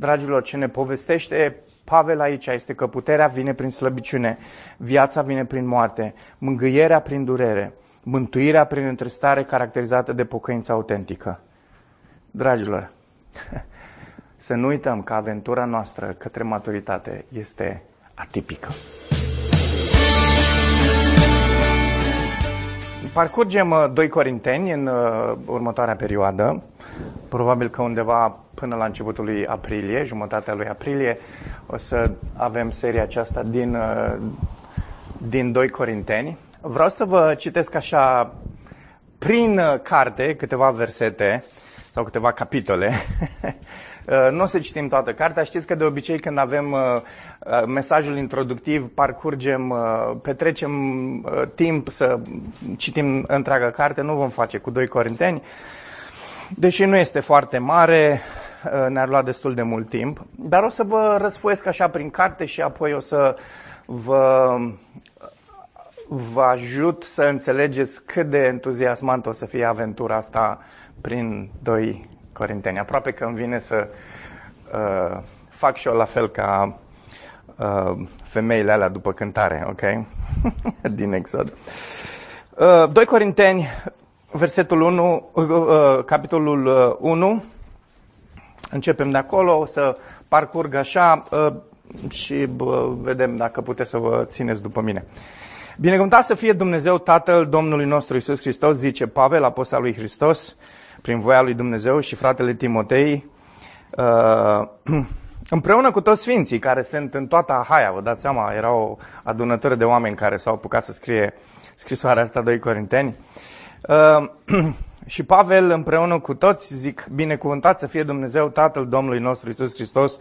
Dragilor, ce ne povestește Pavel aici este că puterea vine prin slăbiciune, viața vine prin moarte, mângâierea prin durere, mântuirea prin întristare caracterizată de pocăință autentică. Dragilor, să nu uităm că aventura noastră către maturitate este atipică. Parcurgem 2 uh, Corinteni în uh, următoarea perioadă, probabil că undeva până la începutul lui aprilie, jumătatea lui aprilie, o să avem seria aceasta din, uh, din 2 Corinteni. Vreau să vă citesc așa prin carte câteva versete sau câteva capitole Uh, nu o să citim toată cartea. Știți că de obicei când avem uh, uh, mesajul introductiv, parcurgem, petrecem timp să citim întreaga carte. Nu vom face cu doi corinteni. Deși nu este foarte mare, ne-ar lua destul de mult timp. Dar o să vă răsfoiesc așa prin carte și apoi o să vă vă ajut să înțelegeți cât de entuziasmant o să fie aventura asta prin doi Corinteni. Aproape că îmi vine să uh, fac și eu la fel ca uh, femeile alea după cântare, ok? Din Exod. Uh, 2 Corinteni, versetul 1, uh, uh, capitolul uh, 1. Începem de acolo, o să parcurg așa uh, și uh, vedem dacă puteți să vă țineți după mine. Binecuvântat să fie Dumnezeu Tatăl Domnului nostru Isus Hristos, zice Pavel, apostol lui Hristos, prin voia lui Dumnezeu și fratele Timotei, uh, împreună cu toți sfinții care sunt în toată Ahaia, vă dați seama, era o adunătură de oameni care s-au apucat să scrie scrisoarea asta 2 Corinteni. Uh, și Pavel împreună cu toți zic, binecuvântat să fie Dumnezeu Tatăl Domnului nostru Isus Hristos,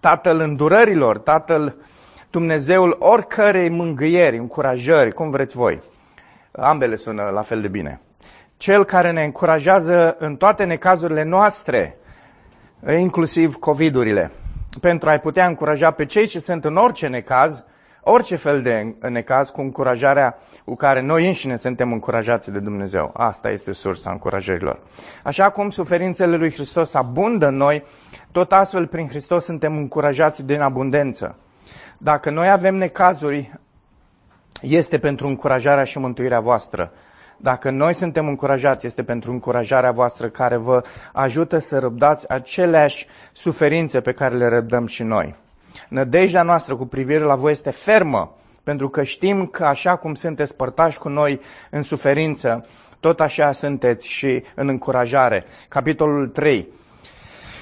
Tatăl îndurărilor, Tatăl Dumnezeul oricărei mângâieri, încurajări, cum vreți voi. Ambele sună la fel de bine cel care ne încurajează în toate necazurile noastre, inclusiv COVID-urile, pentru a-i putea încuraja pe cei ce sunt în orice necaz, orice fel de necaz, cu încurajarea cu care noi înșine suntem încurajați de Dumnezeu. Asta este sursa încurajărilor. Așa cum suferințele lui Hristos abundă în noi, tot astfel prin Hristos suntem încurajați din abundență. Dacă noi avem necazuri, este pentru încurajarea și mântuirea voastră. Dacă noi suntem încurajați, este pentru încurajarea voastră care vă ajută să răbdați aceleași suferințe pe care le răbdăm și noi. Nădejdea noastră cu privire la voi este fermă, pentru că știm că așa cum sunteți părtași cu noi în suferință, tot așa sunteți și în încurajare. Capitolul 3,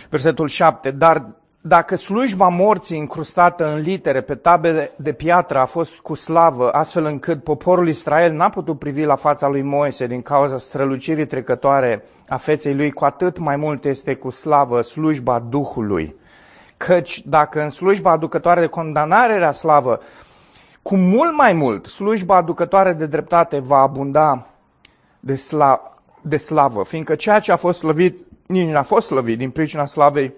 versetul 7. Dar dacă slujba morții încrustată în litere pe tabele de piatră a fost cu slavă, astfel încât poporul Israel n-a putut privi la fața lui Moise din cauza strălucirii trecătoare a feței lui, cu atât mai mult este cu slavă slujba Duhului. Căci dacă în slujba aducătoare de condamnare era slavă, cu mult mai mult slujba aducătoare de dreptate va abunda de, sla- de slavă, fiindcă ceea ce a fost slăvit, nici n-a fost slăvit din pricina slavei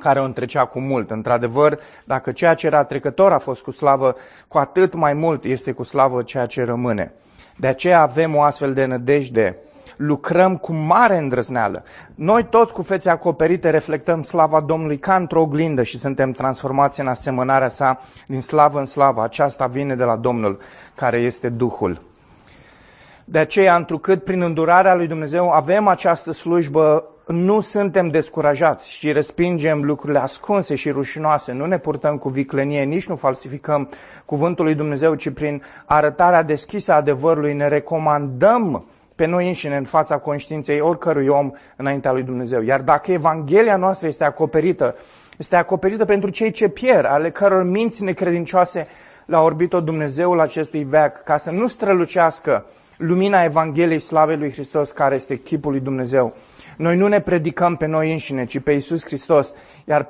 care o întrecea cu mult. Într-adevăr, dacă ceea ce era trecător a fost cu slavă, cu atât mai mult este cu slavă ceea ce rămâne. De aceea avem o astfel de nădejde. Lucrăm cu mare îndrăzneală. Noi toți cu fețe acoperite reflectăm slava Domnului ca într-o oglindă și suntem transformați în asemănarea sa din slavă în slavă. Aceasta vine de la Domnul, care este Duhul. De aceea, întrucât prin îndurarea lui Dumnezeu avem această slujbă nu suntem descurajați și respingem lucrurile ascunse și rușinoase, nu ne purtăm cu viclenie, nici nu falsificăm cuvântul lui Dumnezeu, ci prin arătarea deschisă a adevărului ne recomandăm pe noi înșine în fața conștiinței oricărui om înaintea lui Dumnezeu. Iar dacă Evanghelia noastră este acoperită, este acoperită pentru cei ce pierd, ale căror minți necredincioase la orbitul Dumnezeul acestui veac, ca să nu strălucească lumina Evangheliei Slavei lui Hristos, care este chipul lui Dumnezeu. Noi nu ne predicăm pe noi înșine, ci pe Iisus Hristos, iar,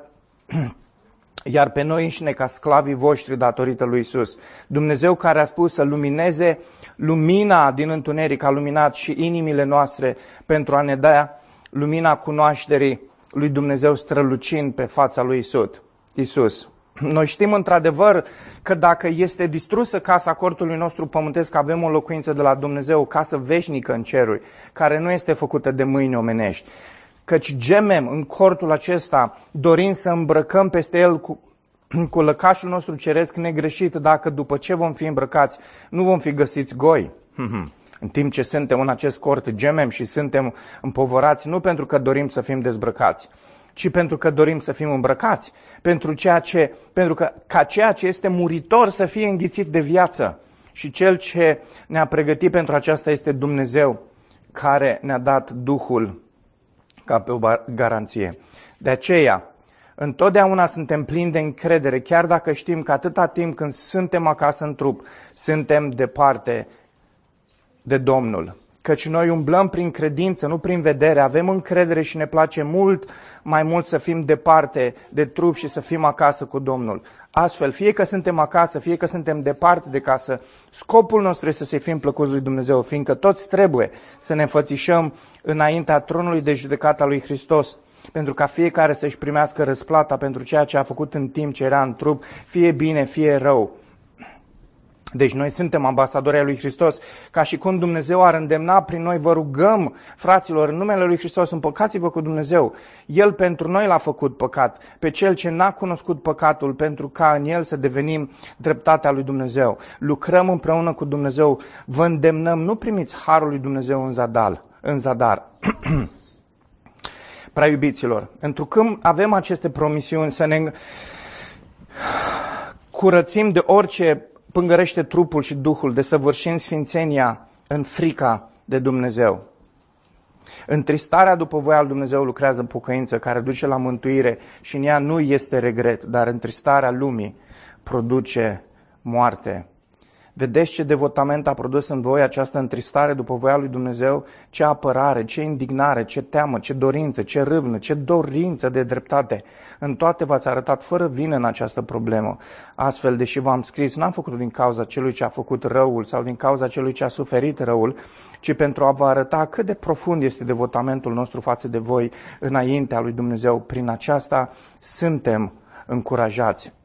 iar pe noi înșine ca sclavii voștri datorită lui Iisus. Dumnezeu care a spus să lumineze lumina din întuneric, a luminat și inimile noastre pentru a ne da lumina cunoașterii lui Dumnezeu strălucind pe fața lui Isus. Isus. Noi știm într-adevăr că dacă este distrusă casa cortului nostru pământesc, avem o locuință de la Dumnezeu, o casă veșnică în ceruri, care nu este făcută de mâini omenești. Căci gemem în cortul acesta, dorind să îmbrăcăm peste el cu, cu lăcașul nostru ceresc negreșit, dacă după ce vom fi îmbrăcați, nu vom fi găsiți goi. În timp ce suntem în acest cort, gemem și suntem împovărați, nu pentru că dorim să fim dezbrăcați, ci pentru că dorim să fim îmbrăcați, pentru, ceea ce, pentru că ca ceea ce este muritor să fie înghițit de viață. Și cel ce ne-a pregătit pentru aceasta este Dumnezeu, care ne-a dat Duhul ca pe o garanție. De aceea, întotdeauna suntem plini de încredere, chiar dacă știm că atâta timp când suntem acasă în trup, suntem departe de Domnul. Căci noi umblăm prin credință, nu prin vedere, avem încredere și ne place mult mai mult să fim departe de trup și să fim acasă cu Domnul. Astfel, fie că suntem acasă, fie că suntem departe de casă, scopul nostru este să fim plăcuți lui Dumnezeu, fiindcă toți trebuie să ne înfățișăm înaintea tronului de judecată a lui Hristos, pentru ca fiecare să-și primească răsplata pentru ceea ce a făcut în timp ce era în trup, fie bine, fie rău. Deci noi suntem ambasadori ai lui Hristos, ca și cum Dumnezeu ar îndemna prin noi, vă rugăm, fraților, în numele lui Hristos, împăcați-vă cu Dumnezeu. El pentru noi l-a făcut păcat, pe cel ce n-a cunoscut păcatul, pentru ca în el să devenim dreptatea lui Dumnezeu. Lucrăm împreună cu Dumnezeu, vă îndemnăm, nu primiți harul lui Dumnezeu în zadal, în zadar. Prea iubiților, întrucând avem aceste promisiuni să ne curățim de orice pângărește trupul și duhul, de săvârșim sfințenia în frica de Dumnezeu. Întristarea după voia lui Dumnezeu lucrează pocăință care duce la mântuire și în ea nu este regret, dar întristarea lumii produce moarte. Vedeți ce devotament a produs în voi această întristare după voia lui Dumnezeu? Ce apărare, ce indignare, ce teamă, ce dorință, ce râvnă, ce dorință de dreptate. În toate v-ați arătat fără vină în această problemă. Astfel, deși v-am scris, n-am făcut din cauza celui ce a făcut răul sau din cauza celui ce a suferit răul, ci pentru a vă arăta cât de profund este devotamentul nostru față de voi înaintea lui Dumnezeu. Prin aceasta suntem încurajați.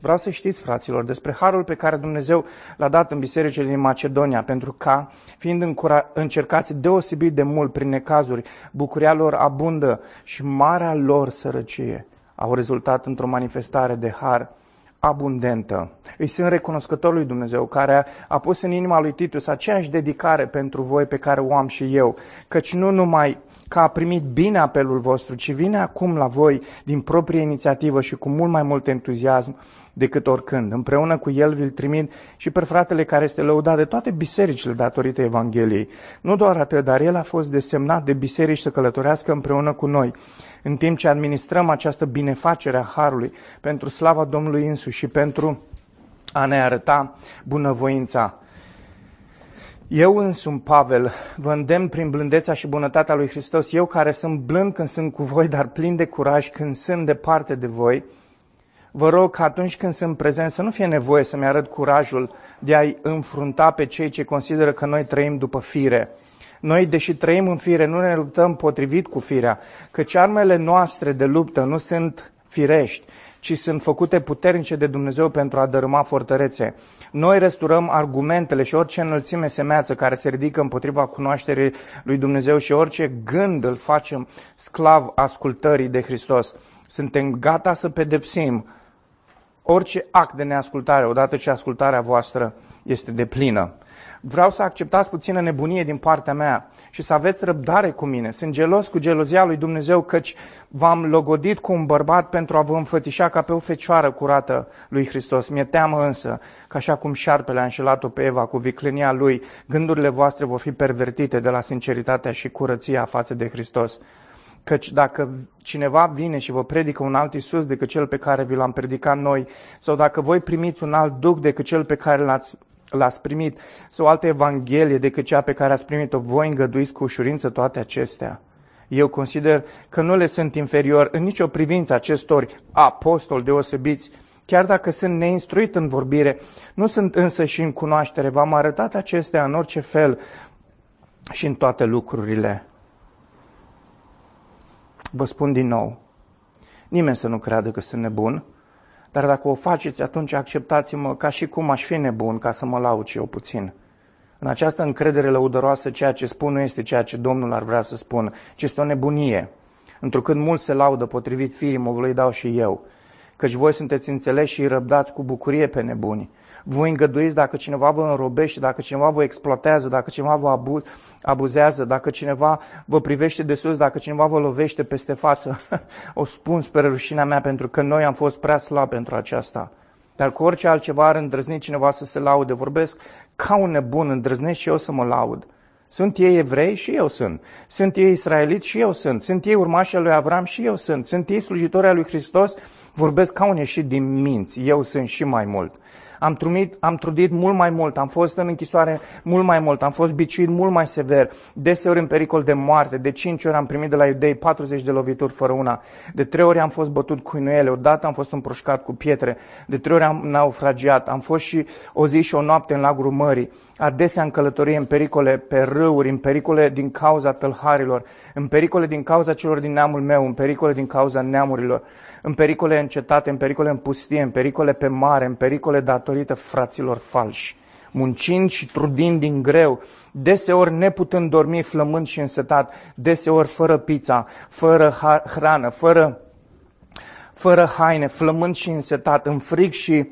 Vreau să știți, fraților, despre harul pe care Dumnezeu l-a dat în bisericile din Macedonia, pentru ca, fiind încura- încercați deosebit de mult prin necazuri, bucuria lor abundă și marea lor sărăcie au rezultat într-o manifestare de har abundentă. Îi sunt recunoscător lui Dumnezeu care a pus în inima lui Titus aceeași dedicare pentru voi pe care o am și eu, căci nu numai că a primit bine apelul vostru, ci vine acum la voi din proprie inițiativă și cu mult mai mult entuziasm decât oricând. Împreună cu el vi-l trimit și pe fratele care este lăudat de toate bisericile datorită Evangheliei. Nu doar atât, dar el a fost desemnat de biserici să călătorească împreună cu noi, în timp ce administrăm această binefacere a Harului pentru slava Domnului însuși și pentru a ne arăta bunăvoința eu însumi, Pavel, vă îndemn prin blândețea și bunătatea lui Hristos, eu care sunt blând când sunt cu voi, dar plin de curaj când sunt departe de voi, vă rog că atunci când sunt prezent să nu fie nevoie să-mi arăt curajul de a-i înfrunta pe cei ce consideră că noi trăim după fire. Noi, deși trăim în fire, nu ne luptăm potrivit cu firea, căci armele noastre de luptă nu sunt firești, ci sunt făcute puternice de Dumnezeu pentru a dărâma fortărețe. Noi restaurăm argumentele și orice înălțime semeață care se ridică împotriva cunoașterii lui Dumnezeu și orice gând îl facem sclav ascultării de Hristos. Suntem gata să pedepsim orice act de neascultare, odată ce ascultarea voastră este de plină. Vreau să acceptați puțină nebunie din partea mea și să aveți răbdare cu mine. Sunt gelos cu gelozia lui Dumnezeu căci v-am logodit cu un bărbat pentru a vă înfățișa ca pe o fecioară curată lui Hristos. Mi-e teamă însă că așa cum șarpele a înșelat-o pe Eva cu viclenia lui, gândurile voastre vor fi pervertite de la sinceritatea și curăția față de Hristos. Căci dacă cineva vine și vă predică un alt Isus decât cel pe care vi l-am predicat noi, sau dacă voi primiți un alt duc decât cel pe care l-ați l-ați primit, sau o altă evanghelie decât cea pe care ați primit-o, voi îngăduiți cu ușurință toate acestea. Eu consider că nu le sunt inferior în nicio privință acestor apostoli deosebiți, chiar dacă sunt neinstruit în vorbire, nu sunt însă și în cunoaștere. V-am arătat acestea în orice fel și în toate lucrurile. Vă spun din nou, nimeni să nu creadă că sunt nebun, dar dacă o faceți, atunci acceptați-mă ca și cum aș fi nebun ca să mă laud și eu puțin. În această încredere lăudăroasă, ceea ce spun nu este ceea ce Domnul ar vrea să spună, ci este o nebunie. Întrucât mulți se laudă potrivit firii, mă vă dau și eu. Căci voi sunteți înțeleși și răbdați cu bucurie pe nebuni. Voi îngăduiți dacă cineva vă înrobește, dacă cineva vă exploatează, dacă cineva vă abu- abuzează, dacă cineva vă privește de sus, dacă cineva vă lovește peste față. o spun spre rușinea mea pentru că noi am fost prea slabi pentru aceasta. Dar cu orice altceva ar îndrăzni cineva să se laude. Vorbesc ca un nebun, îndrăznesc și eu să mă laud. Sunt ei evrei și eu sunt. Sunt ei israeliți și eu sunt. Sunt ei urmașii lui Avram și eu sunt. Sunt ei slujitori al lui Hristos. Vorbesc ca un ieșit din minți. Eu sunt și mai mult am, trumit, am trudit mult mai mult, am fost în închisoare mult mai mult, am fost biciuit mult mai sever, deseori în pericol de moarte, de cinci ori am primit de la iudei 40 de lovituri fără una, de trei ori am fost bătut cu inuele, odată am fost împroșcat cu pietre, de trei ori am naufragiat, am fost și o zi și o noapte în lagul mării, adesea în călătorie, în pericole pe râuri, în pericole din cauza tălharilor, în pericole din cauza celor din neamul meu, în pericole din cauza neamurilor, în pericole în cetate, în pericole în pustie, în pericole pe mare, în pericole datorită fraților falși, muncind și trudind din greu, deseori neputând dormi, flămând și însetat, deseori fără pizza, fără hrană, fără, fără haine, flămând și însetat, în frig și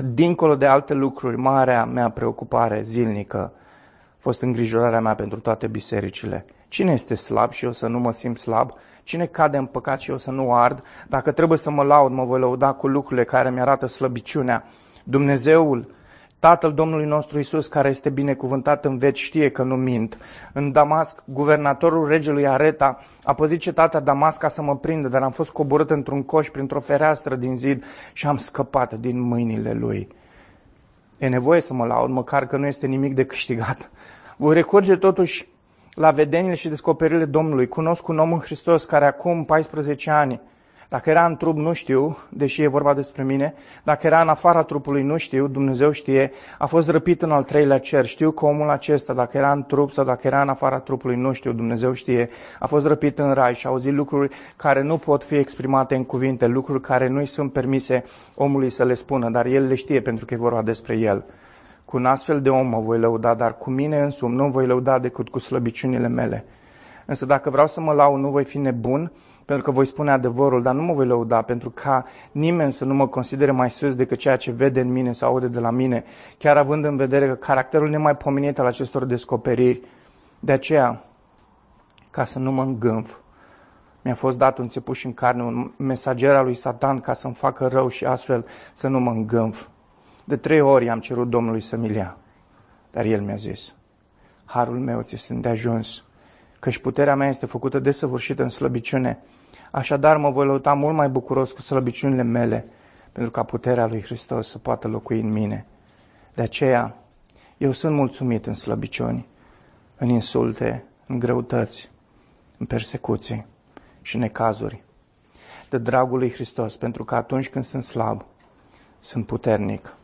dincolo de alte lucruri, marea mea preocupare zilnică a fost îngrijorarea mea pentru toate bisericile. Cine este slab și eu să nu mă simt slab? Cine cade în păcat și eu să nu ard? Dacă trebuie să mă laud, mă voi lăuda cu lucrurile care mi-arată slăbiciunea. Dumnezeul, Tatăl Domnului nostru Isus, care este binecuvântat în veci, știe că nu mint. În Damasc, guvernatorul regelui Areta a păzit cetatea Damasca să mă prindă, dar am fost coborât într-un coș printr-o fereastră din zid și am scăpat din mâinile lui. E nevoie să mă laud, măcar că nu este nimic de câștigat. Voi recurge totuși la vedenile și descoperirile Domnului. Cunosc un om în Hristos care acum 14 ani, dacă era în trup, nu știu, deși e vorba despre mine, dacă era în afara trupului, nu știu, Dumnezeu știe, a fost răpit în al treilea cer. Știu că omul acesta, dacă era în trup sau dacă era în afara trupului, nu știu, Dumnezeu știe, a fost răpit în rai și a auzit lucruri care nu pot fi exprimate în cuvinte, lucruri care nu-i sunt permise omului să le spună, dar el le știe pentru că e vorba despre el. Cu un astfel de om mă voi lăuda, dar cu mine însumi nu voi lăuda decât cu slăbiciunile mele. Însă dacă vreau să mă lau, nu voi fi nebun, pentru că voi spune adevărul, dar nu mă voi lăuda, pentru ca nimeni să nu mă considere mai sus decât ceea ce vede în mine sau aude de la mine, chiar având în vedere că caracterul nemaipomenit al acestor descoperiri. De aceea, ca să nu mă îngânf, mi-a fost dat un țepuș în carne, un mesager al lui Satan ca să-mi facă rău și astfel să nu mă îngânf. De trei ori am cerut Domnului să-mi ia, dar El mi-a zis, Harul meu ți este de ajuns, căci puterea mea este făcută desăvârșită în slăbiciune. Așadar mă voi lăuta mult mai bucuros cu slăbiciunile mele, pentru ca puterea lui Hristos să poată locui în mine. De aceea, eu sunt mulțumit în slăbiciuni, în insulte, în greutăți, în persecuții și în necazuri. De dragul lui Hristos, pentru că atunci când sunt slab, sunt puternic.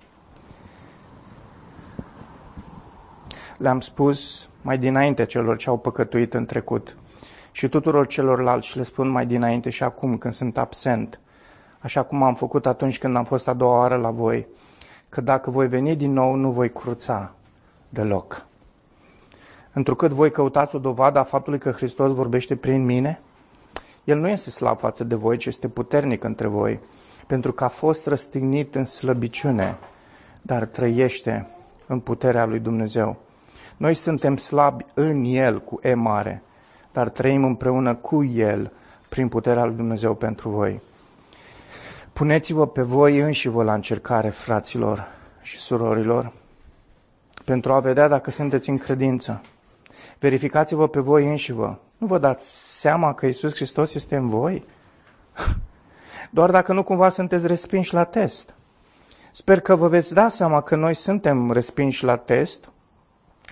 le-am spus mai dinainte celor ce au păcătuit în trecut și tuturor celorlalți le spun mai dinainte și acum când sunt absent, așa cum am făcut atunci când am fost a doua oară la voi, că dacă voi veni din nou, nu voi cruța deloc. Întrucât voi căutați o dovadă a faptului că Hristos vorbește prin mine, El nu este slab față de voi, ci este puternic între voi, pentru că a fost răstignit în slăbiciune, dar trăiește în puterea lui Dumnezeu. Noi suntem slabi în El cu E mare, dar trăim împreună cu El prin puterea lui Dumnezeu pentru voi. Puneți-vă pe voi înși vă la încercare, fraților și surorilor, pentru a vedea dacă sunteți în credință. Verificați-vă pe voi înși vă. Nu vă dați seama că Isus Hristos este în voi? Doar dacă nu cumva sunteți respinși la test. Sper că vă veți da seama că noi suntem respinși la test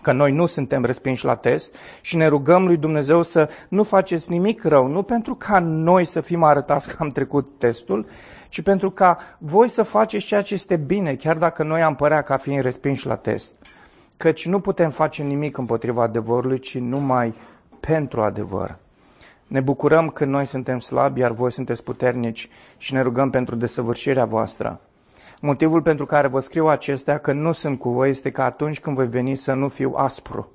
că noi nu suntem respinși la test și ne rugăm lui Dumnezeu să nu faceți nimic rău, nu pentru ca noi să fim arătați că am trecut testul, ci pentru ca voi să faceți ceea ce este bine, chiar dacă noi am părea ca fiind respinși la test. Căci nu putem face nimic împotriva adevărului, ci numai pentru adevăr. Ne bucurăm că noi suntem slabi, iar voi sunteți puternici și ne rugăm pentru desăvârșirea voastră. Motivul pentru care vă scriu acestea, că nu sunt cu voi, este că atunci când voi veni să nu fiu aspru,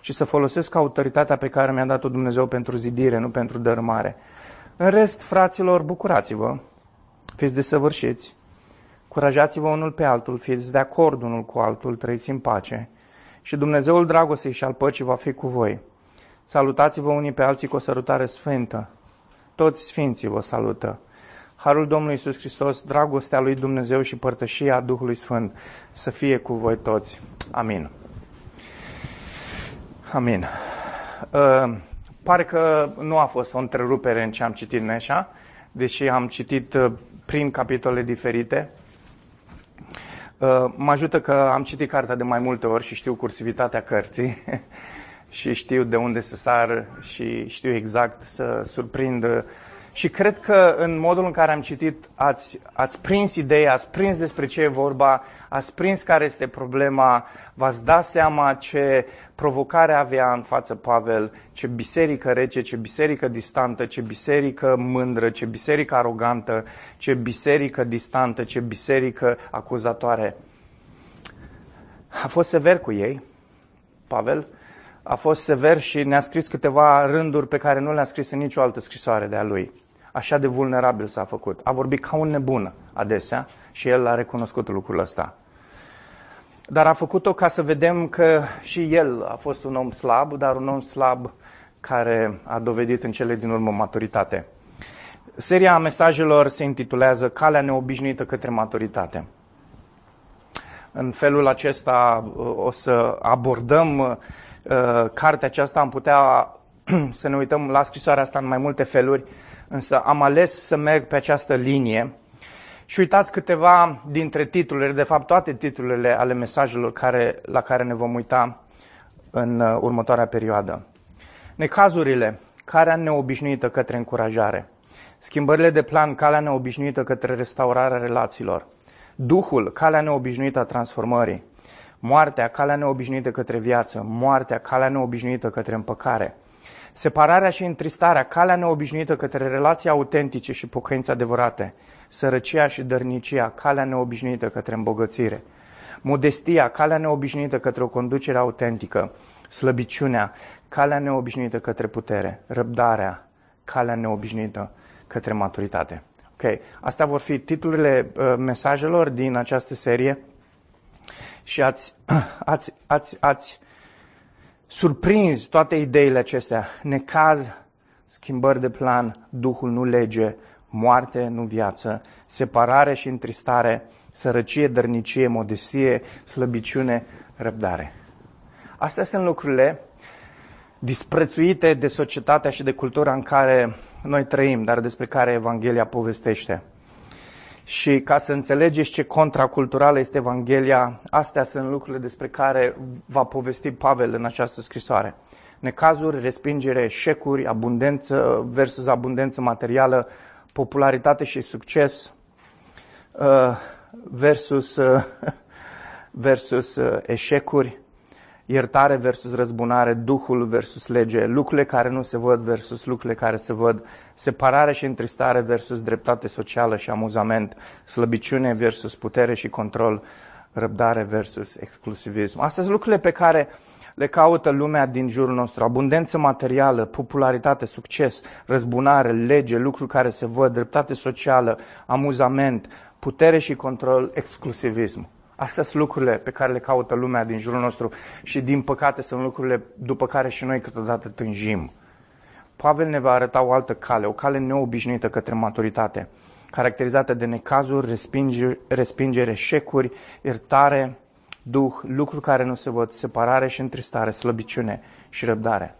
ci să folosesc autoritatea pe care mi-a dat-o Dumnezeu pentru zidire, nu pentru dărâmare. În rest, fraților, bucurați-vă, fiți desăvârșiți, curajați-vă unul pe altul, fiți de acord unul cu altul, trăiți în pace și Dumnezeul dragostei și al păcii va fi cu voi. Salutați-vă unii pe alții cu o sărutare sfântă. Toți sfinții vă salută. Harul Domnului Isus Hristos, dragostea lui Dumnezeu și părtășia Duhului Sfânt să fie cu voi toți. Amin. Amin. Uh, pare că nu a fost o întrerupere în ce am citit Neșa, deși am citit uh, prin capitole diferite. Uh, mă ajută că am citit cartea de mai multe ori și știu cursivitatea cărții și știu de unde să sar și știu exact să surprind și cred că în modul în care am citit ați, ați prins ideea, ați prins despre ce e vorba, ați prins care este problema, v-ați dat seama ce provocare avea în față Pavel, ce biserică rece, ce biserică distantă, ce biserică mândră, ce biserică arogantă, ce biserică distantă, ce biserică acuzatoare. A fost sever cu ei, Pavel, a fost sever și ne-a scris câteva rânduri pe care nu le-a scris în nicio altă scrisoare de a lui așa de vulnerabil s-a făcut. A vorbit ca un nebun adesea și el a recunoscut lucrul ăsta. Dar a făcut-o ca să vedem că și el a fost un om slab, dar un om slab care a dovedit în cele din urmă maturitate. Seria mesajelor se intitulează Calea neobișnuită către maturitate. În felul acesta o să abordăm uh, cartea aceasta, am putea să ne uităm la scrisoarea asta în mai multe feluri, însă am ales să merg pe această linie și uitați câteva dintre titlurile, de fapt toate titlurile ale mesajelor care, la care ne vom uita în uh, următoarea perioadă. Necazurile, calea neobișnuită către încurajare. Schimbările de plan, calea neobișnuită către restaurarea relațiilor. Duhul, calea neobișnuită a transformării. Moartea, calea neobișnuită către viață. Moartea, calea neobișnuită către împăcare. Separarea și întristarea, calea neobișnuită către relații autentice și pocăință adevărate. Sărăcia și dărnicia, calea neobișnuită către îmbogățire. Modestia, calea neobișnuită către o conducere autentică. Slăbiciunea, calea neobișnuită către putere. Răbdarea, calea neobișnuită către maturitate. Ok, astea vor fi titlurile uh, mesajelor din această serie și ați, ați, ați, ați surprins toate ideile acestea. Necaz, schimbări de plan, Duhul nu lege, moarte, nu viață, separare și întristare, sărăcie, dărnicie, modestie, slăbiciune, răbdare. Astea sunt lucrurile disprețuite de societatea și de cultura în care noi trăim, dar despre care Evanghelia povestește. Și ca să înțelegeți ce contraculturală este Evanghelia, astea sunt lucrurile despre care va povesti Pavel în această scrisoare. Necazuri, respingere, eșecuri, abundență versus abundență materială, popularitate și succes uh, versus, uh, versus uh, eșecuri, iertare versus răzbunare, Duhul versus lege, lucrurile care nu se văd versus lucrurile care se văd, separare și întristare versus dreptate socială și amuzament, slăbiciune versus putere și control, răbdare versus exclusivism. Astea sunt lucrurile pe care le caută lumea din jurul nostru. Abundență materială, popularitate, succes, răzbunare, lege, lucruri care se văd, dreptate socială, amuzament, putere și control, exclusivism. Astea sunt lucrurile pe care le caută lumea din jurul nostru și din păcate sunt lucrurile după care și noi câteodată tânjim. Pavel ne va arăta o altă cale, o cale neobișnuită către maturitate, caracterizată de necazuri, respingere, respingere eșecuri, iertare, duh, lucruri care nu se văd, separare și întristare, slăbiciune și răbdare.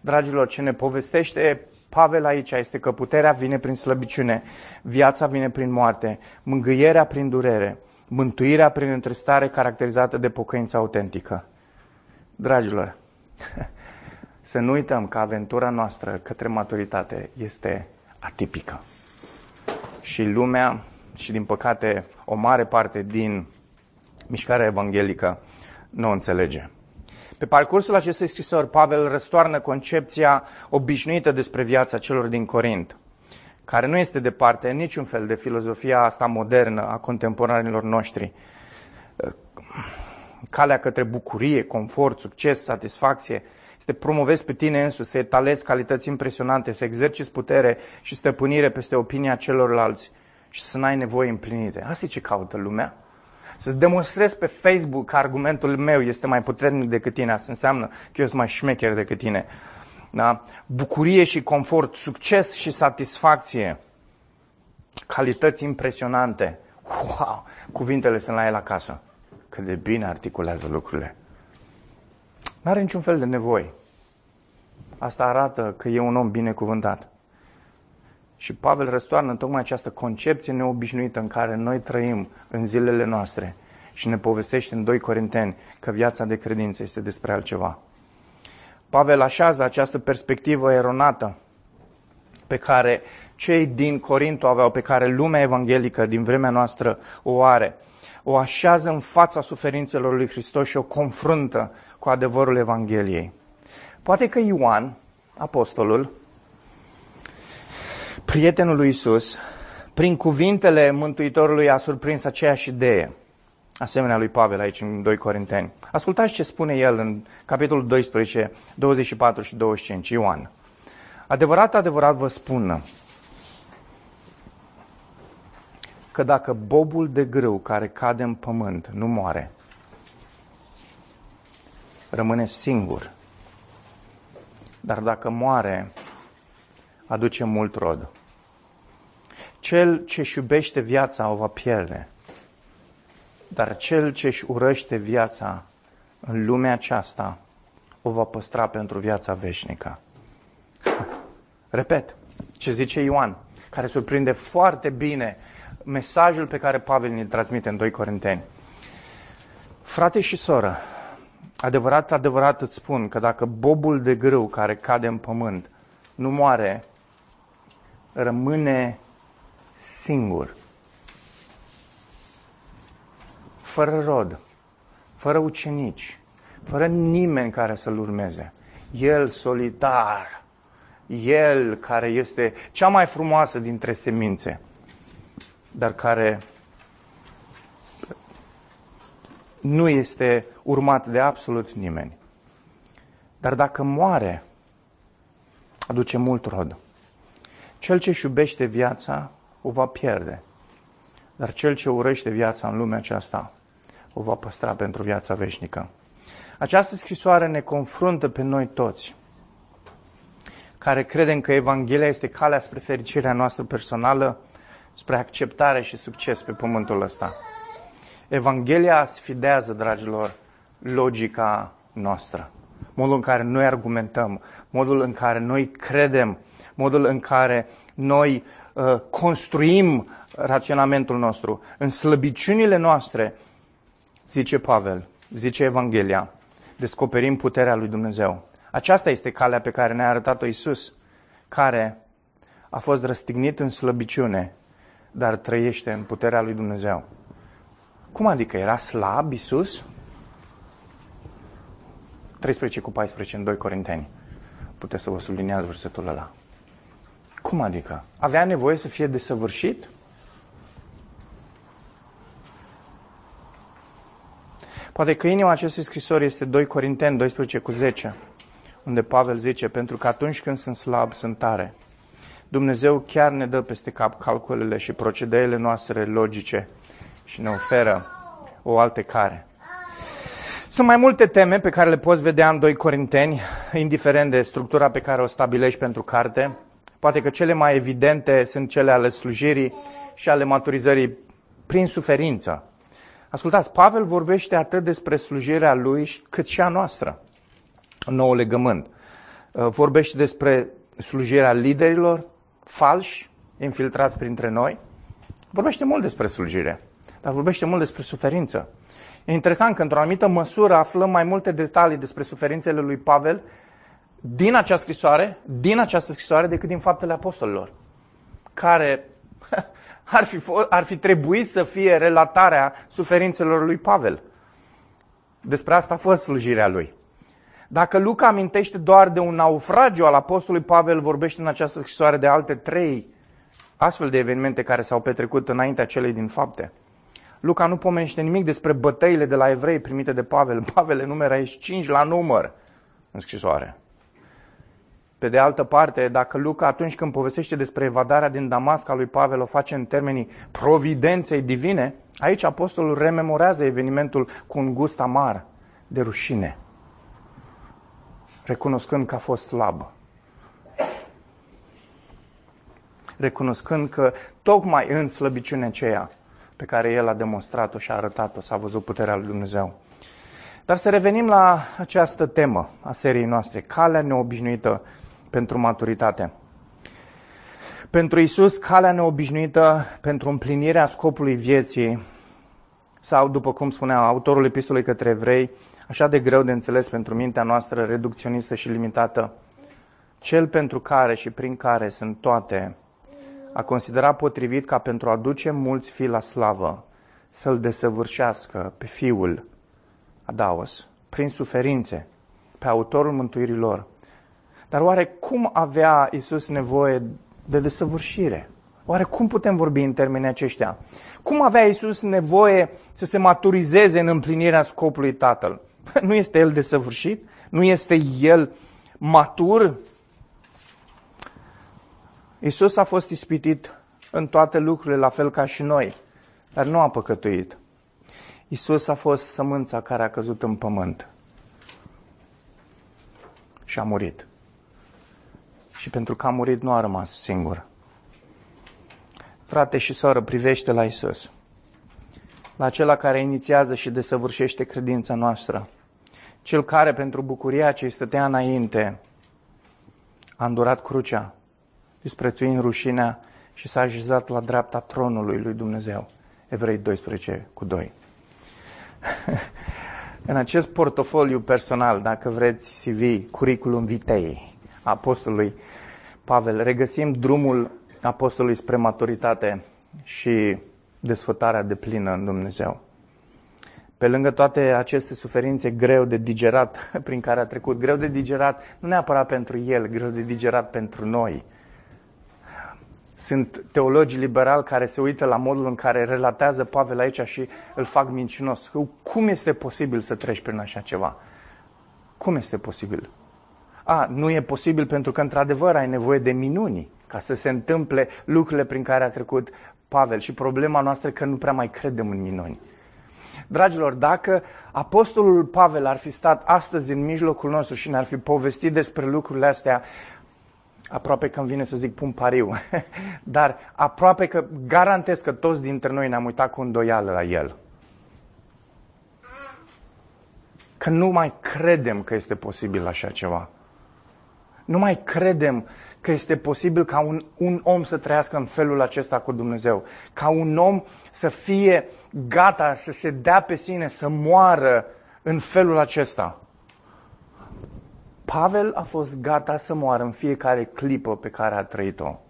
Dragilor, ce ne povestește Pavel aici este că puterea vine prin slăbiciune, viața vine prin moarte, mângâierea prin durere, mântuirea prin întristare caracterizată de pocăință autentică. Dragilor, să nu uităm că aventura noastră către maturitate este atipică. Și lumea, și din păcate o mare parte din mișcarea evanghelică nu o înțelege. Pe parcursul acestei scrisori, Pavel răstoarnă concepția obișnuită despre viața celor din Corint care nu este departe în niciun fel de filozofia asta modernă a contemporanilor noștri. calea către bucurie, confort, succes, satisfacție, să te promovezi pe tine însuți, să etalezi calități impresionante, să exerciți putere și stăpânire peste opinia celorlalți și să n-ai nevoie împlinite. Asta e ce caută lumea. Să-ți demonstrezi pe Facebook că argumentul meu este mai puternic decât tine. Asta înseamnă că eu sunt mai șmecher decât tine. Da? Bucurie și confort, succes și satisfacție, calități impresionante. Wow! Cuvintele sunt la el acasă. Cât de bine articulează lucrurile. Nu are niciun fel de nevoie. Asta arată că e un om binecuvântat. Și Pavel răstoarnă tocmai această concepție neobișnuită în care noi trăim în zilele noastre și ne povestește în 2 Corinteni că viața de credință este despre altceva. Pavel așează această perspectivă eronată pe care cei din Corinto aveau, pe care lumea evanghelică din vremea noastră o are. O așează în fața suferințelor lui Hristos și o confruntă cu adevărul Evangheliei. Poate că Ioan, apostolul, prietenul lui Isus, prin cuvintele Mântuitorului a surprins aceeași idee, asemenea lui Pavel aici în 2 Corinteni. Ascultați ce spune el în capitolul 12, 24 și 25, Ioan. Adevărat, adevărat vă spun că dacă bobul de grâu care cade în pământ nu moare, rămâne singur. Dar dacă moare, aduce mult rod. Cel ce își iubește viața o va pierde, dar cel ce își urăște viața în lumea aceasta o va păstra pentru viața veșnică. Repet, ce zice Ioan, care surprinde foarte bine mesajul pe care Pavel ne transmite în 2 Corinteni. Frate și soră, adevărat, adevărat îți spun că dacă bobul de grâu care cade în pământ nu moare, rămâne singur, fără rod, fără ucenici, fără nimeni care să-l urmeze. El solitar, el care este cea mai frumoasă dintre semințe, dar care nu este urmat de absolut nimeni. Dar dacă moare, aduce mult rod. Cel ce își iubește viața o va pierde, dar cel ce urăște viața în lumea aceasta o va păstra pentru viața veșnică. Această scrisoare ne confruntă pe noi toți, care credem că Evanghelia este calea spre fericirea noastră personală, spre acceptare și succes pe pământul ăsta. Evanghelia sfidează, dragilor, logica noastră. Modul în care noi argumentăm, modul în care noi credem, modul în care noi uh, construim raționamentul nostru. În slăbiciunile noastre, zice Pavel, zice Evanghelia, descoperim puterea lui Dumnezeu. Aceasta este calea pe care ne-a arătat-o Isus, care a fost răstignit în slăbiciune, dar trăiește în puterea lui Dumnezeu. Cum adică? Era slab Isus? 13 cu 14 în 2 Corinteni. Puteți să vă subliniați versetul ăla. Cum adică? Avea nevoie să fie desăvârșit? Poate că inima acestei scrisori este 2 Corinteni 12 cu 10, unde Pavel zice, pentru că atunci când sunt slab, sunt tare. Dumnezeu chiar ne dă peste cap calculele și procedeele noastre logice și ne oferă o alte care. Sunt mai multe teme pe care le poți vedea în 2 Corinteni, indiferent de structura pe care o stabilești pentru carte. Poate că cele mai evidente sunt cele ale slujirii și ale maturizării prin suferință. Ascultați, Pavel vorbește atât despre slujirea lui cât și a noastră în nou legământ. Uh, vorbește despre slujirea liderilor falși, infiltrați printre noi. Vorbește mult despre slujire, dar vorbește mult despre suferință. E interesant că într-o anumită măsură aflăm mai multe detalii despre suferințele lui Pavel din această scrisoare, din această scrisoare decât din faptele apostolilor, care ar fi, ar fi trebuit să fie relatarea suferințelor lui Pavel. Despre asta a fost slujirea lui. Dacă Luca amintește doar de un naufragiu al apostolului Pavel, vorbește în această scrisoare de alte trei astfel de evenimente care s-au petrecut înaintea celei din fapte. Luca nu pomenește nimic despre bătăile de la evrei primite de Pavel. Pavel le numere aici cinci la număr în scrisoare. Pe de altă parte, dacă Luca atunci când povestește despre evadarea din Damasc a lui Pavel o face în termenii providenței divine, aici apostolul rememorează evenimentul cu un gust amar de rușine, recunoscând că a fost slab. Recunoscând că tocmai în slăbiciunea aceea pe care el a demonstrat-o și a arătat-o, s-a văzut puterea lui Dumnezeu. Dar să revenim la această temă a seriei noastre, calea neobișnuită pentru maturitate. Pentru Isus, calea neobișnuită pentru împlinirea scopului vieții, sau, după cum spunea autorul epistolei către evrei, așa de greu de înțeles pentru mintea noastră reducționistă și limitată, cel pentru care și prin care sunt toate, a considerat potrivit ca pentru a duce mulți fii la slavă, să-l desăvârșească pe fiul, Adaos, prin suferințe, pe autorul mântuirii lor, dar oare cum avea Isus nevoie de desăvârșire? Oare cum putem vorbi în termenii aceștia? Cum avea Isus nevoie să se maturizeze în împlinirea scopului Tatăl? Nu este El desăvârșit? Nu este El matur? Isus a fost ispitit în toate lucrurile, la fel ca și noi, dar nu a păcătuit. Isus a fost sămânța care a căzut în pământ și a murit și pentru că a murit nu a rămas singur. Frate și soră, privește la Isus, la acela care inițiază și desăvârșește credința noastră, cel care pentru bucuria ce îi stătea înainte a îndurat crucea, disprețuind rușinea și s-a așezat la dreapta tronului lui Dumnezeu. Evrei 12 cu 2. În acest portofoliu personal, dacă vreți CV, curriculum vitei, apostolului Pavel, regăsim drumul apostolului spre maturitate și desfătarea de plină în Dumnezeu. Pe lângă toate aceste suferințe greu de digerat prin care a trecut, greu de digerat nu neapărat pentru el, greu de digerat pentru noi. Sunt teologi liberali care se uită la modul în care relatează Pavel aici și îl fac mincinos. Cum este posibil să treci prin așa ceva? Cum este posibil? A, nu e posibil pentru că, într-adevăr, ai nevoie de minuni ca să se întâmple lucrurile prin care a trecut Pavel. Și problema noastră e că nu prea mai credem în minuni. Dragilor, dacă apostolul Pavel ar fi stat astăzi în mijlocul nostru și ne-ar fi povestit despre lucrurile astea, aproape că îmi vine să zic pun pariu, dar aproape că garantez că toți dintre noi ne-am uitat cu îndoială la el. Că nu mai credem că este posibil așa ceva. Nu mai credem că este posibil ca un, un om să trăiască în felul acesta cu Dumnezeu. Ca un om să fie gata să se dea pe sine, să moară în felul acesta. Pavel a fost gata să moară în fiecare clipă pe care a trăit-o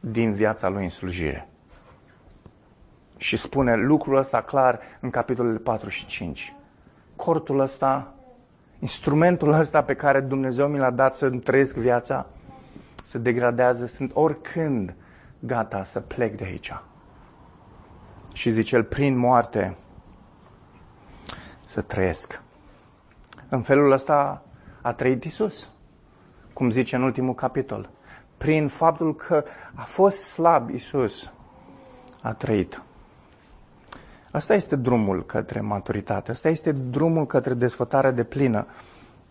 din viața lui în slujire. Și spune lucrul ăsta clar în capitolele 4 și 5. Cortul ăsta instrumentul ăsta pe care Dumnezeu mi l-a dat să trăiesc viața se degradează, sunt oricând gata să plec de aici. Și zice el, prin moarte să trăiesc. În felul ăsta a trăit Isus, cum zice în ultimul capitol. Prin faptul că a fost slab Isus, a trăit. Asta este drumul către maturitate, asta este drumul către desfătare de plină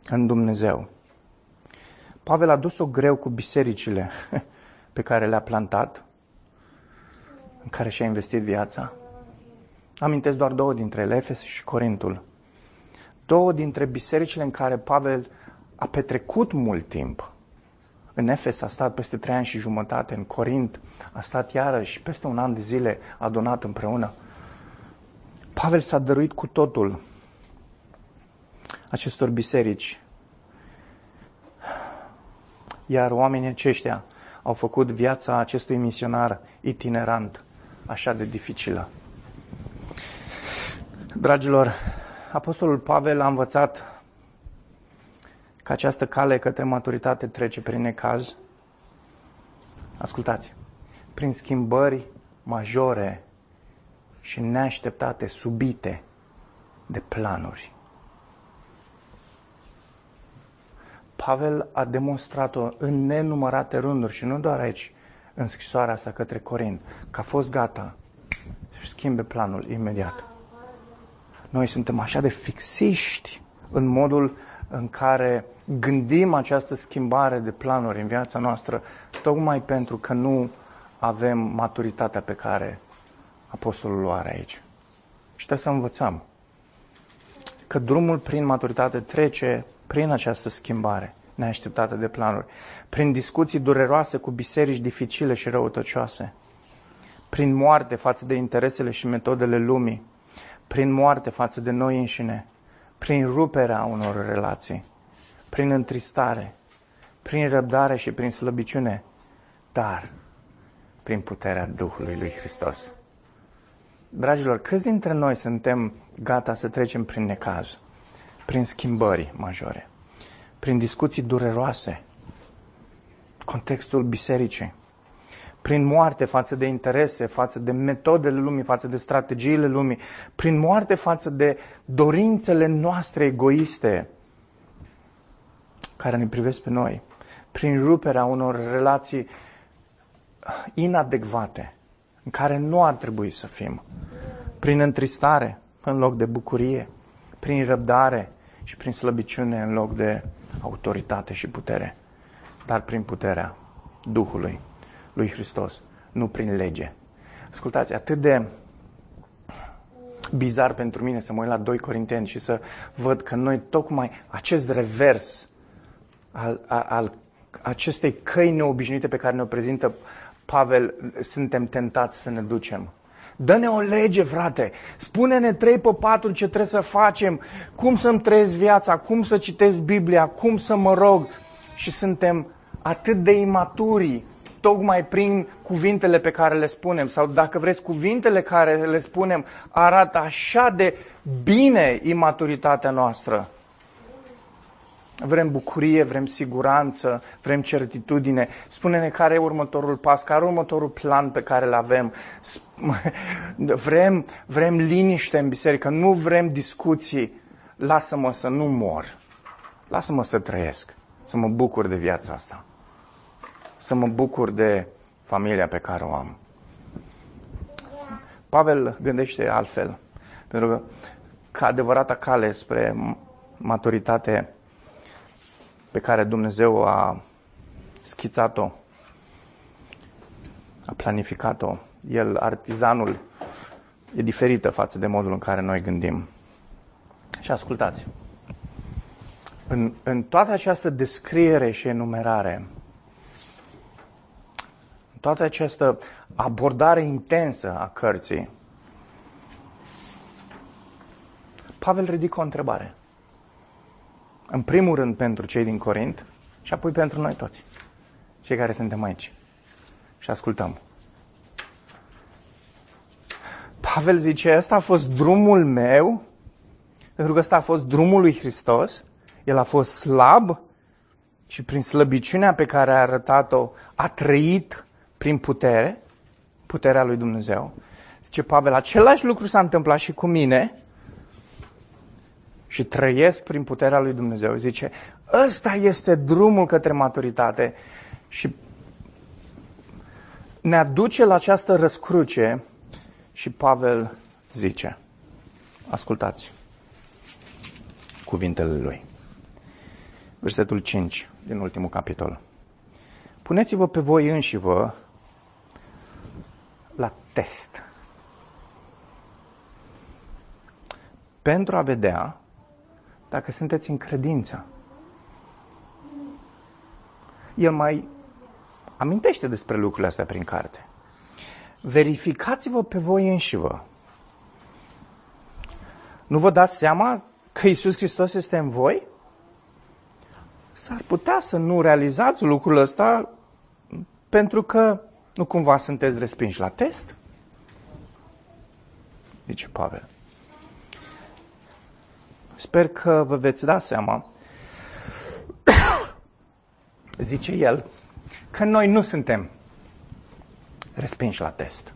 în Dumnezeu. Pavel a dus-o greu cu bisericile pe care le-a plantat, în care și-a investit viața. Amintesc doar două dintre ele, Efes și Corintul. Două dintre bisericile în care Pavel a petrecut mult timp. În Efes a stat peste trei ani și jumătate, în Corint a stat iarăși peste un an de zile adunat împreună. Pavel s-a dăruit cu totul acestor biserici. Iar oamenii aceștia au făcut viața acestui misionar itinerant așa de dificilă. Dragilor, Apostolul Pavel a învățat că această cale către maturitate trece prin necaz. Ascultați, prin schimbări majore și neașteptate, subite de planuri. Pavel a demonstrat-o în nenumărate rânduri și nu doar aici, în scrisoarea asta către Corin, că a fost gata să-și schimbe planul imediat. Noi suntem așa de fixiști în modul în care gândim această schimbare de planuri în viața noastră, tocmai pentru că nu avem maturitatea pe care apostolul o are aici. Și trebuie să învățăm că drumul prin maturitate trece prin această schimbare neașteptată de planuri, prin discuții dureroase cu biserici dificile și răutăcioase, prin moarte față de interesele și metodele lumii, prin moarte față de noi înșine, prin ruperea unor relații, prin întristare, prin răbdare și prin slăbiciune, dar prin puterea Duhului lui Hristos. Dragilor, câți dintre noi suntem gata să trecem prin necaz, prin schimbări majore, prin discuții dureroase, contextul bisericii, prin moarte față de interese, față de metodele lumii, față de strategiile lumii, prin moarte față de dorințele noastre egoiste care ne privesc pe noi, prin ruperea unor relații inadecvate în care nu ar trebui să fim, prin întristare în loc de bucurie, prin răbdare și prin slăbiciune în loc de autoritate și putere, dar prin puterea Duhului lui Hristos, nu prin lege. Ascultați, atât de bizar pentru mine să mă uit la 2 Corinteni și să văd că noi tocmai acest revers al, al, al acestei căi neobișnuite pe care ne-o prezintă Pavel, suntem tentați să ne ducem. Dă-ne o lege, frate. Spune-ne trei pe patru ce trebuie să facem, cum să-mi trăiesc viața, cum să citesc Biblia, cum să mă rog. Și suntem atât de imaturi tocmai prin cuvintele pe care le spunem sau dacă vreți cuvintele care le spunem arată așa de bine imaturitatea noastră. Vrem bucurie, vrem siguranță, vrem certitudine. Spune-ne care e următorul pas, care e următorul plan pe care îl avem. Vrem, vrem liniște în biserică, nu vrem discuții. Lasă-mă să nu mor. Lasă-mă să trăiesc, să mă bucur de viața asta să mă bucur de familia pe care o am. Pavel gândește altfel, pentru că ca adevărata cale spre maturitate pe care Dumnezeu a schițat-o, a planificat-o, el, artizanul, e diferită față de modul în care noi gândim. Și ascultați, în, în toată această descriere și enumerare, toată această abordare intensă a cărții, Pavel ridică o întrebare. În primul rând pentru cei din Corint și apoi pentru noi toți, cei care suntem aici și ascultăm. Pavel zice, ăsta a fost drumul meu, pentru că ăsta a fost drumul lui Hristos, el a fost slab și prin slăbiciunea pe care a arătat-o a trăit prin putere, puterea lui Dumnezeu. Zice Pavel, același lucru s-a întâmplat și cu mine și trăiesc prin puterea lui Dumnezeu. Zice, ăsta este drumul către maturitate și ne aduce la această răscruce și Pavel zice, ascultați cuvintele lui. Versetul 5 din ultimul capitol. Puneți-vă pe voi înși vă la test. Pentru a vedea dacă sunteți în credință. El mai amintește despre lucrurile astea prin carte. Verificați-vă pe voi înși vă. Nu vă dați seama că Isus Hristos este în voi? S-ar putea să nu realizați lucrul ăsta pentru că nu cumva sunteți respinși la test? Zice Pavel. Sper că vă veți da seama, zice el, că noi nu suntem respinși la test.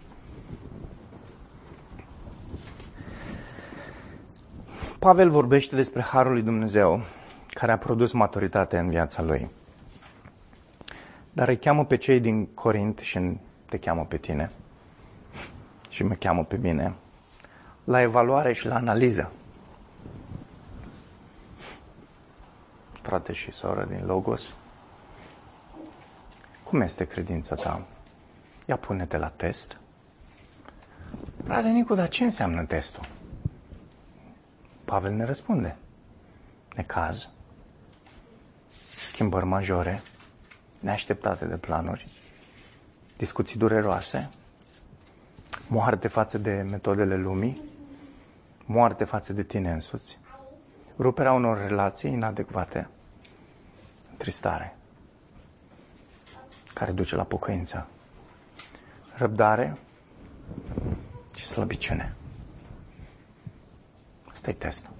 Pavel vorbește despre Harul lui Dumnezeu care a produs maturitate în viața lui. Dar îi cheamă pe cei din Corint și te cheamă pe tine și mă cheamă pe mine la evaluare și la analiză. Frate și soră din Logos, cum este credința ta? Ia pune-te la test. Frate Nicu, dar ce înseamnă testul? Pavel ne răspunde. Necaz, schimbări majore, neașteptate de planuri, discuții dureroase, moarte față de metodele lumii, moarte față de tine însuți, ruperea unor relații inadecvate, tristare, care duce la pocăință, răbdare și slăbiciune. Asta e testul.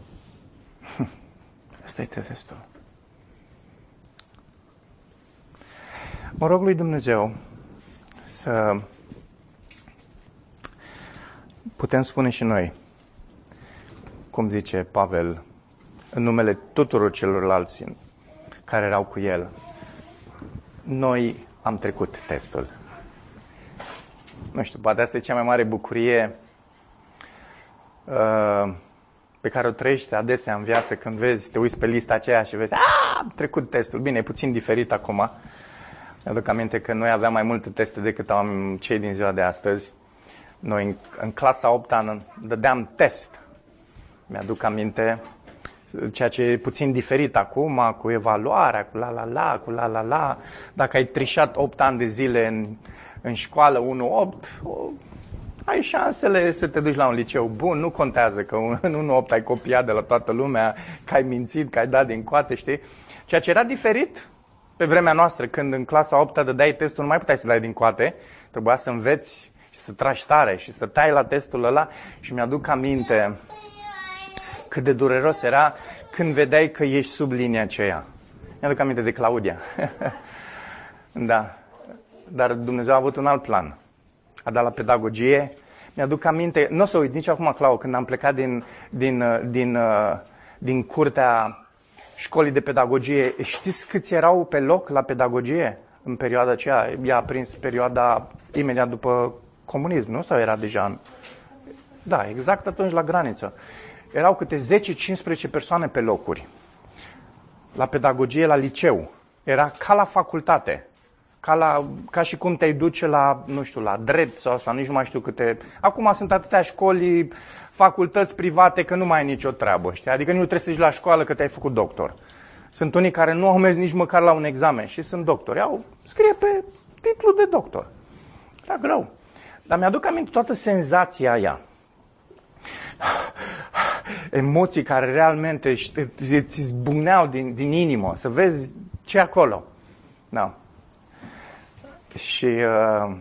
Asta e testul. Mă rog lui Dumnezeu să putem spune și noi, cum zice Pavel, în numele tuturor celorlalți care erau cu el, noi am trecut testul. Nu știu, poate asta e cea mai mare bucurie uh, pe care o trăiești adesea în viață când vezi, te uiți pe lista aceea și vezi, a, am trecut testul. Bine, e puțin diferit acum. Mi-aduc aminte că noi aveam mai multe teste decât am cei din ziua de astăzi. Noi în, în clasa 8 an dădeam test. Mi-aduc aminte ceea ce e puțin diferit acum, cu evaluarea, cu la la la, cu la la la. Dacă ai trișat 8 ani de zile în, în școală 1-8, ai șansele să te duci la un liceu bun, nu contează că în 1-8 ai copiat de la toată lumea, că ai mințit, că ai dat din coate, știi? Ceea ce era diferit pe vremea noastră, când în clasa 8 dădeai testul, nu mai puteai să dai din coate, trebuia să înveți și să tragi tare și să tai la testul ăla și mi-aduc aminte cât de dureros era când vedeai că ești sub linia aceea. Mi-aduc aminte de Claudia. da. Dar Dumnezeu a avut un alt plan. A dat la pedagogie. Mi-aduc aminte, nu o să uit nici acum, Clau, când am plecat din, din, din, din curtea școlii de pedagogie. Știți câți erau pe loc la pedagogie în perioada aceea? I-a prins perioada imediat după comunism, nu? Sau era deja în... Da, exact atunci la graniță. Erau câte 10-15 persoane pe locuri. La pedagogie, la liceu. Era ca la facultate. Ca, la, ca și cum te-ai duce la, nu știu, la drept sau asta, nici nu mai știu câte... Acum sunt atâtea școli, facultăți private, că nu mai ai nicio treabă, știi? Adică nu trebuie să duci la școală că te-ai făcut doctor. Sunt unii care nu au mers nici măcar la un examen și sunt doctori. Au, scrie pe titlu de doctor. Era greu. Dar mi-aduc aminte toată senzația aia. Emoții care realmente îți zbuneau din, din inimă, să vezi ce acolo. Da. Și uh,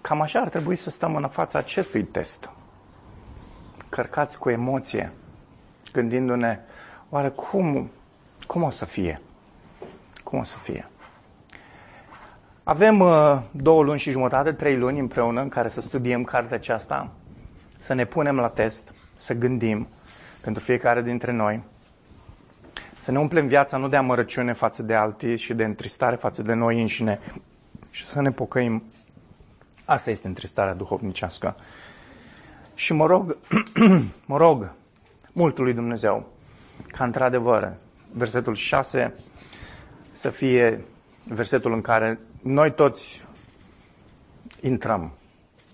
cam așa ar trebui să stăm în fața acestui test. Cărcați cu emoție, gândindu-ne, oare cum, cum o să fie? Cum o să fie? Avem uh, două luni și jumătate, trei luni împreună în care să studiem cartea aceasta, să ne punem la test, să gândim pentru fiecare dintre noi, să ne umplem viața nu de amărăciune față de alții și de întristare față de noi înșine și să ne pocăim. Asta este întristarea duhovnicească. Și mă rog, mă rog multul lui Dumnezeu ca într-adevăr versetul 6 să fie versetul în care noi toți intrăm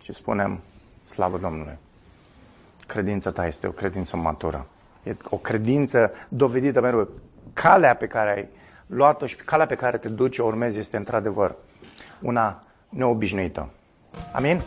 și spunem slavă Domnului. Credința ta este o credință matură. E o credință dovedită mereu. Calea pe care ai luat-o și calea pe care te duci, o urmezi, este într-adevăr una neobișnuită. Amin?